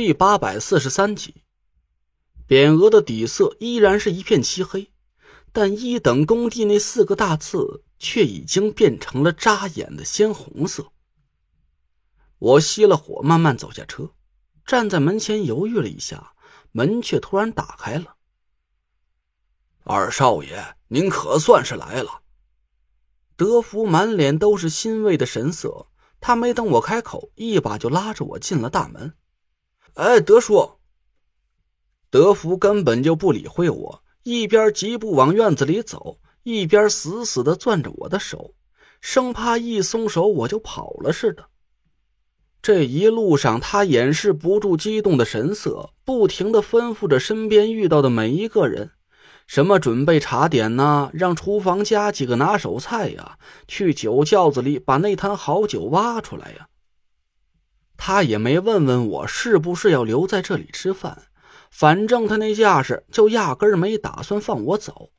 第八百四十三集，匾额的底色依然是一片漆黑，但一等工地那四个大字却已经变成了扎眼的鲜红色。我熄了火，慢慢走下车，站在门前犹豫了一下，门却突然打开了。二少爷，您可算是来了。德福满脸都是欣慰的神色，他没等我开口，一把就拉着我进了大门。哎，德叔！德福根本就不理会我，一边疾步往院子里走，一边死死的攥着我的手，生怕一松手我就跑了似的。这一路上，他掩饰不住激动的神色，不停的吩咐着身边遇到的每一个人：什么准备茶点呐，让厨房加几个拿手菜呀，去酒窖子里把那坛好酒挖出来呀。他也没问问我是不是要留在这里吃饭，反正他那架势就压根儿没打算放我走。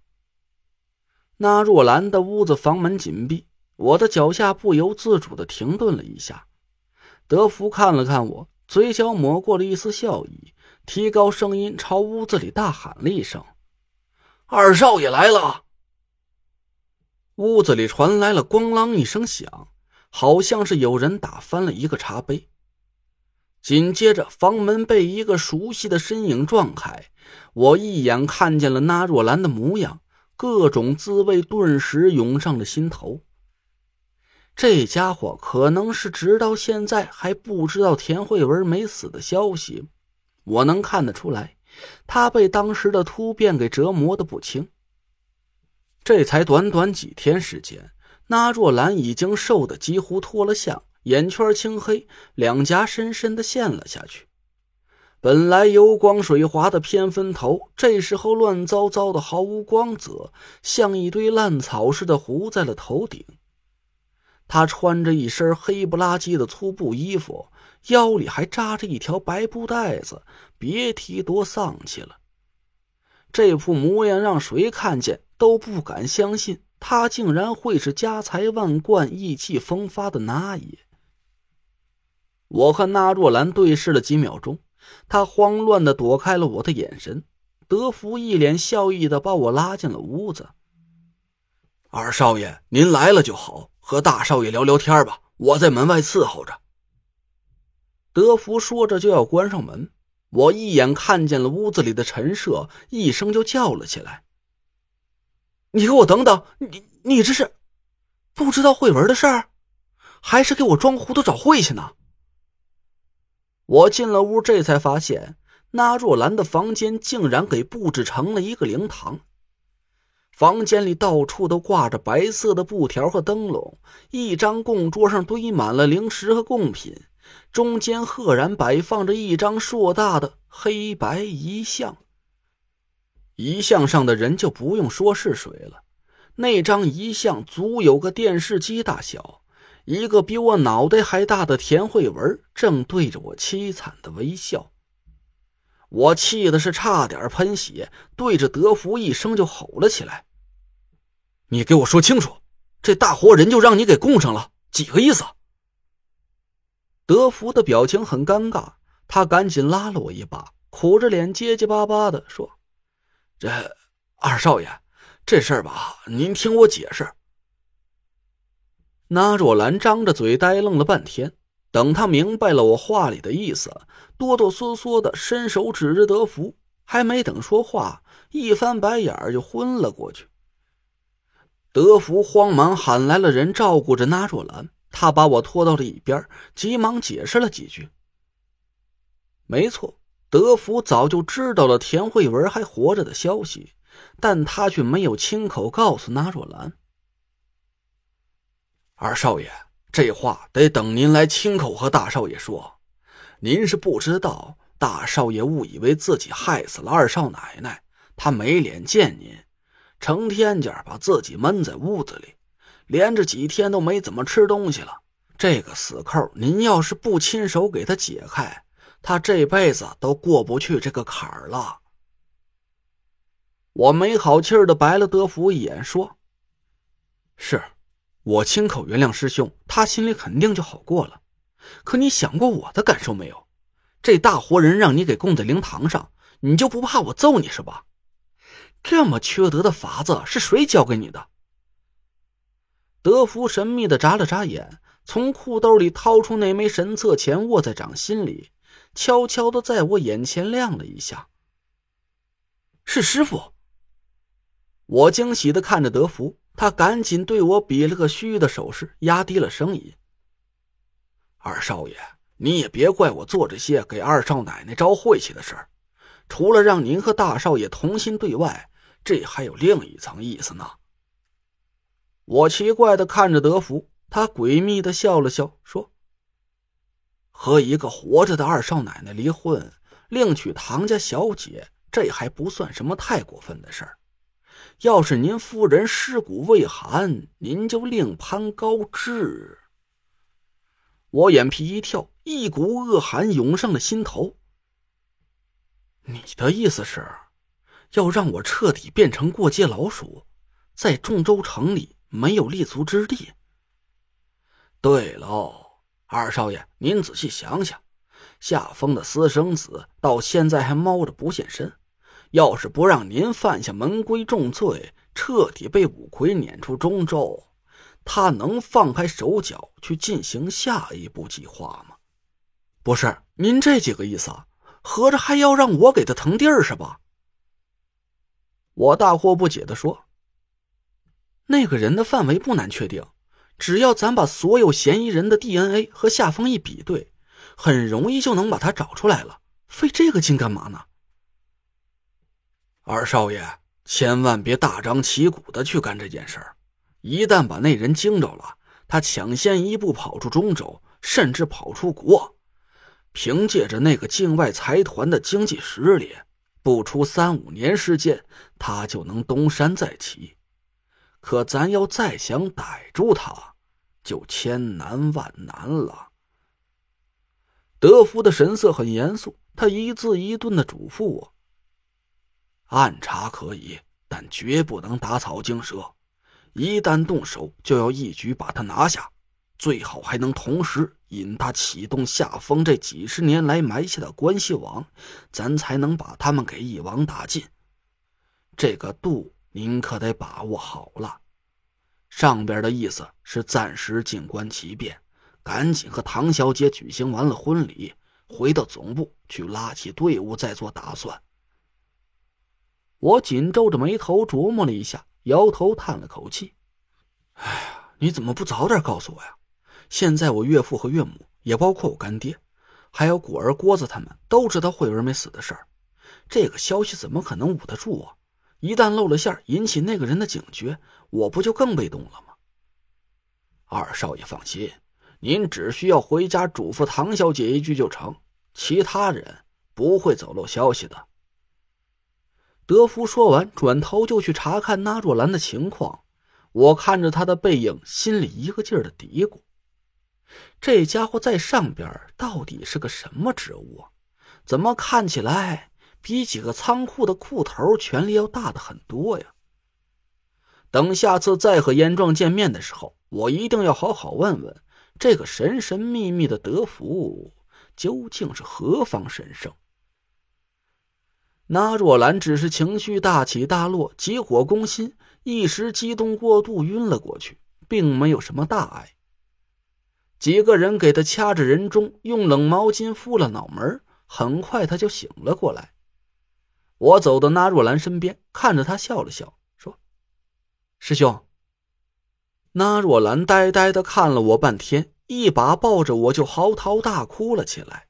那若兰的屋子房门紧闭，我的脚下不由自主的停顿了一下。德福看了看我，嘴角抹过了一丝笑意，提高声音朝屋子里大喊了一声：“二少爷来了！”屋子里传来了咣啷一声响，好像是有人打翻了一个茶杯。紧接着，房门被一个熟悉的身影撞开，我一眼看见了那若兰的模样，各种滋味顿时涌上了心头。这家伙可能是直到现在还不知道田慧文没死的消息，我能看得出来，他被当时的突变给折磨的不轻。这才短短几天时间，那若兰已经瘦得几乎脱了相。眼圈青黑，两颊深深的陷了下去。本来油光水滑的偏分头，这时候乱糟糟的，毫无光泽，像一堆烂草似的糊在了头顶。他穿着一身黑不拉几的粗布衣服，腰里还扎着一条白布带子，别提多丧气了。这副模样让谁看见都不敢相信，他竟然会是家财万贯、意气风发的那爷。我和那若兰对视了几秒钟，他慌乱的躲开了我的眼神。德福一脸笑意的把我拉进了屋子。二少爷，您来了就好，和大少爷聊聊天吧，我在门外伺候着。德福说着就要关上门，我一眼看见了屋子里的陈设，一声就叫了起来：“你给我等等！你你这是不知道慧文的事儿，还是给我装糊涂找晦气呢？”我进了屋，这才发现那若兰的房间竟然给布置成了一个灵堂。房间里到处都挂着白色的布条和灯笼，一张供桌上堆满了零食和贡品，中间赫然摆放着一张硕大的黑白遗像。遗像上的人就不用说是谁了，那张遗像足有个电视机大小。一个比我脑袋还大的田慧文正对着我凄惨的微笑，我气的是差点喷血，对着德福一声就吼了起来：“你给我说清楚，这大活人就让你给供上了，几个意思？”德福的表情很尴尬，他赶紧拉了我一把，苦着脸结结巴巴的说：“这二少爷，这事儿吧，您听我解释。”那若兰张着嘴呆愣了半天，等他明白了我话里的意思，哆哆嗦嗦的伸手指着德福，还没等说话，一翻白眼儿就昏了过去。德福慌忙喊来了人照顾着那若兰，他把我拖到了一边，急忙解释了几句。没错，德福早就知道了田慧文还活着的消息，但他却没有亲口告诉那若兰。二少爷，这话得等您来亲口和大少爷说。您是不知道，大少爷误以为自己害死了二少奶奶，他没脸见您，成天家把自己闷在屋子里，连着几天都没怎么吃东西了。这个死扣，您要是不亲手给他解开，他这辈子都过不去这个坎儿了。我没好气的白了德福一眼，说：“是。”我亲口原谅师兄，他心里肯定就好过了。可你想过我的感受没有？这大活人让你给供在灵堂上，你就不怕我揍你是吧？这么缺德的法子是谁教给你的？德福神秘的眨了眨眼，从裤兜里掏出那枚神策钱，握在掌心里，悄悄的在我眼前亮了一下。是师傅。我惊喜的看着德福，他赶紧对我比了个虚的手势，压低了声音：“二少爷，你也别怪我做这些给二少奶奶招晦气的事儿，除了让您和大少爷同心对外，这还有另一层意思呢。”我奇怪的看着德福，他诡秘的笑了笑，说：“和一个活着的二少奶奶离婚，另娶唐家小姐，这还不算什么太过分的事儿。要是您夫人尸骨未寒，您就另攀高枝。”我眼皮一跳，一股恶寒涌上了心头。你的意思是，要让我彻底变成过街老鼠，在众州城里？没有立足之地。对喽，二少爷，您仔细想想，夏风的私生子到现在还猫着不现身。要是不让您犯下门规重罪，彻底被五魁撵出中州，他能放开手脚去进行下一步计划吗？不是，您这几个意思啊，合着还要让我给他腾地儿是吧？我大惑不解的说。那个人的范围不难确定，只要咱把所有嫌疑人的 DNA 和夏风一比对，很容易就能把他找出来了。费这个劲干嘛呢？二少爷，千万别大张旗鼓的去干这件事儿。一旦把那人惊着了，他抢先一步跑出中州，甚至跑出国，凭借着那个境外财团的经济实力，不出三五年时间，他就能东山再起。可咱要再想逮住他，就千难万难了。德福的神色很严肃，他一字一顿的嘱咐我：“暗查可以，但绝不能打草惊蛇。一旦动手，就要一举把他拿下，最好还能同时引他启动夏风这几十年来埋下的关系网，咱才能把他们给一网打尽。这个度。”您可得把握好了，上边的意思是暂时静观其变，赶紧和唐小姐举行完了婚礼，回到总部去拉起队伍，再做打算。我紧皱着眉头琢磨了一下，摇头叹了口气：“哎呀，你怎么不早点告诉我呀？现在我岳父和岳母，也包括我干爹，还有果儿、郭子他们，都知道慧文没死的事儿，这个消息怎么可能捂得住啊？”一旦露了馅，引起那个人的警觉，我不就更被动了吗？二少爷放心，您只需要回家嘱咐唐小姐一句就成，其他人不会走漏消息的。德福说完，转头就去查看纳若兰的情况。我看着他的背影，心里一个劲儿的嘀咕：这家伙在上边到底是个什么职务啊？怎么看起来？比几个仓库的库头权力要大的很多呀！等下次再和严壮见面的时候，我一定要好好问问这个神神秘秘的德福究竟是何方神圣。那若兰只是情绪大起大落，急火攻心，一时激动过度晕了过去，并没有什么大碍。几个人给他掐着人中，用冷毛巾敷了脑门，很快他就醒了过来。我走到那若兰身边，看着她笑了笑，说：“师兄。”那若兰呆呆的看了我半天，一把抱着我就嚎啕大哭了起来。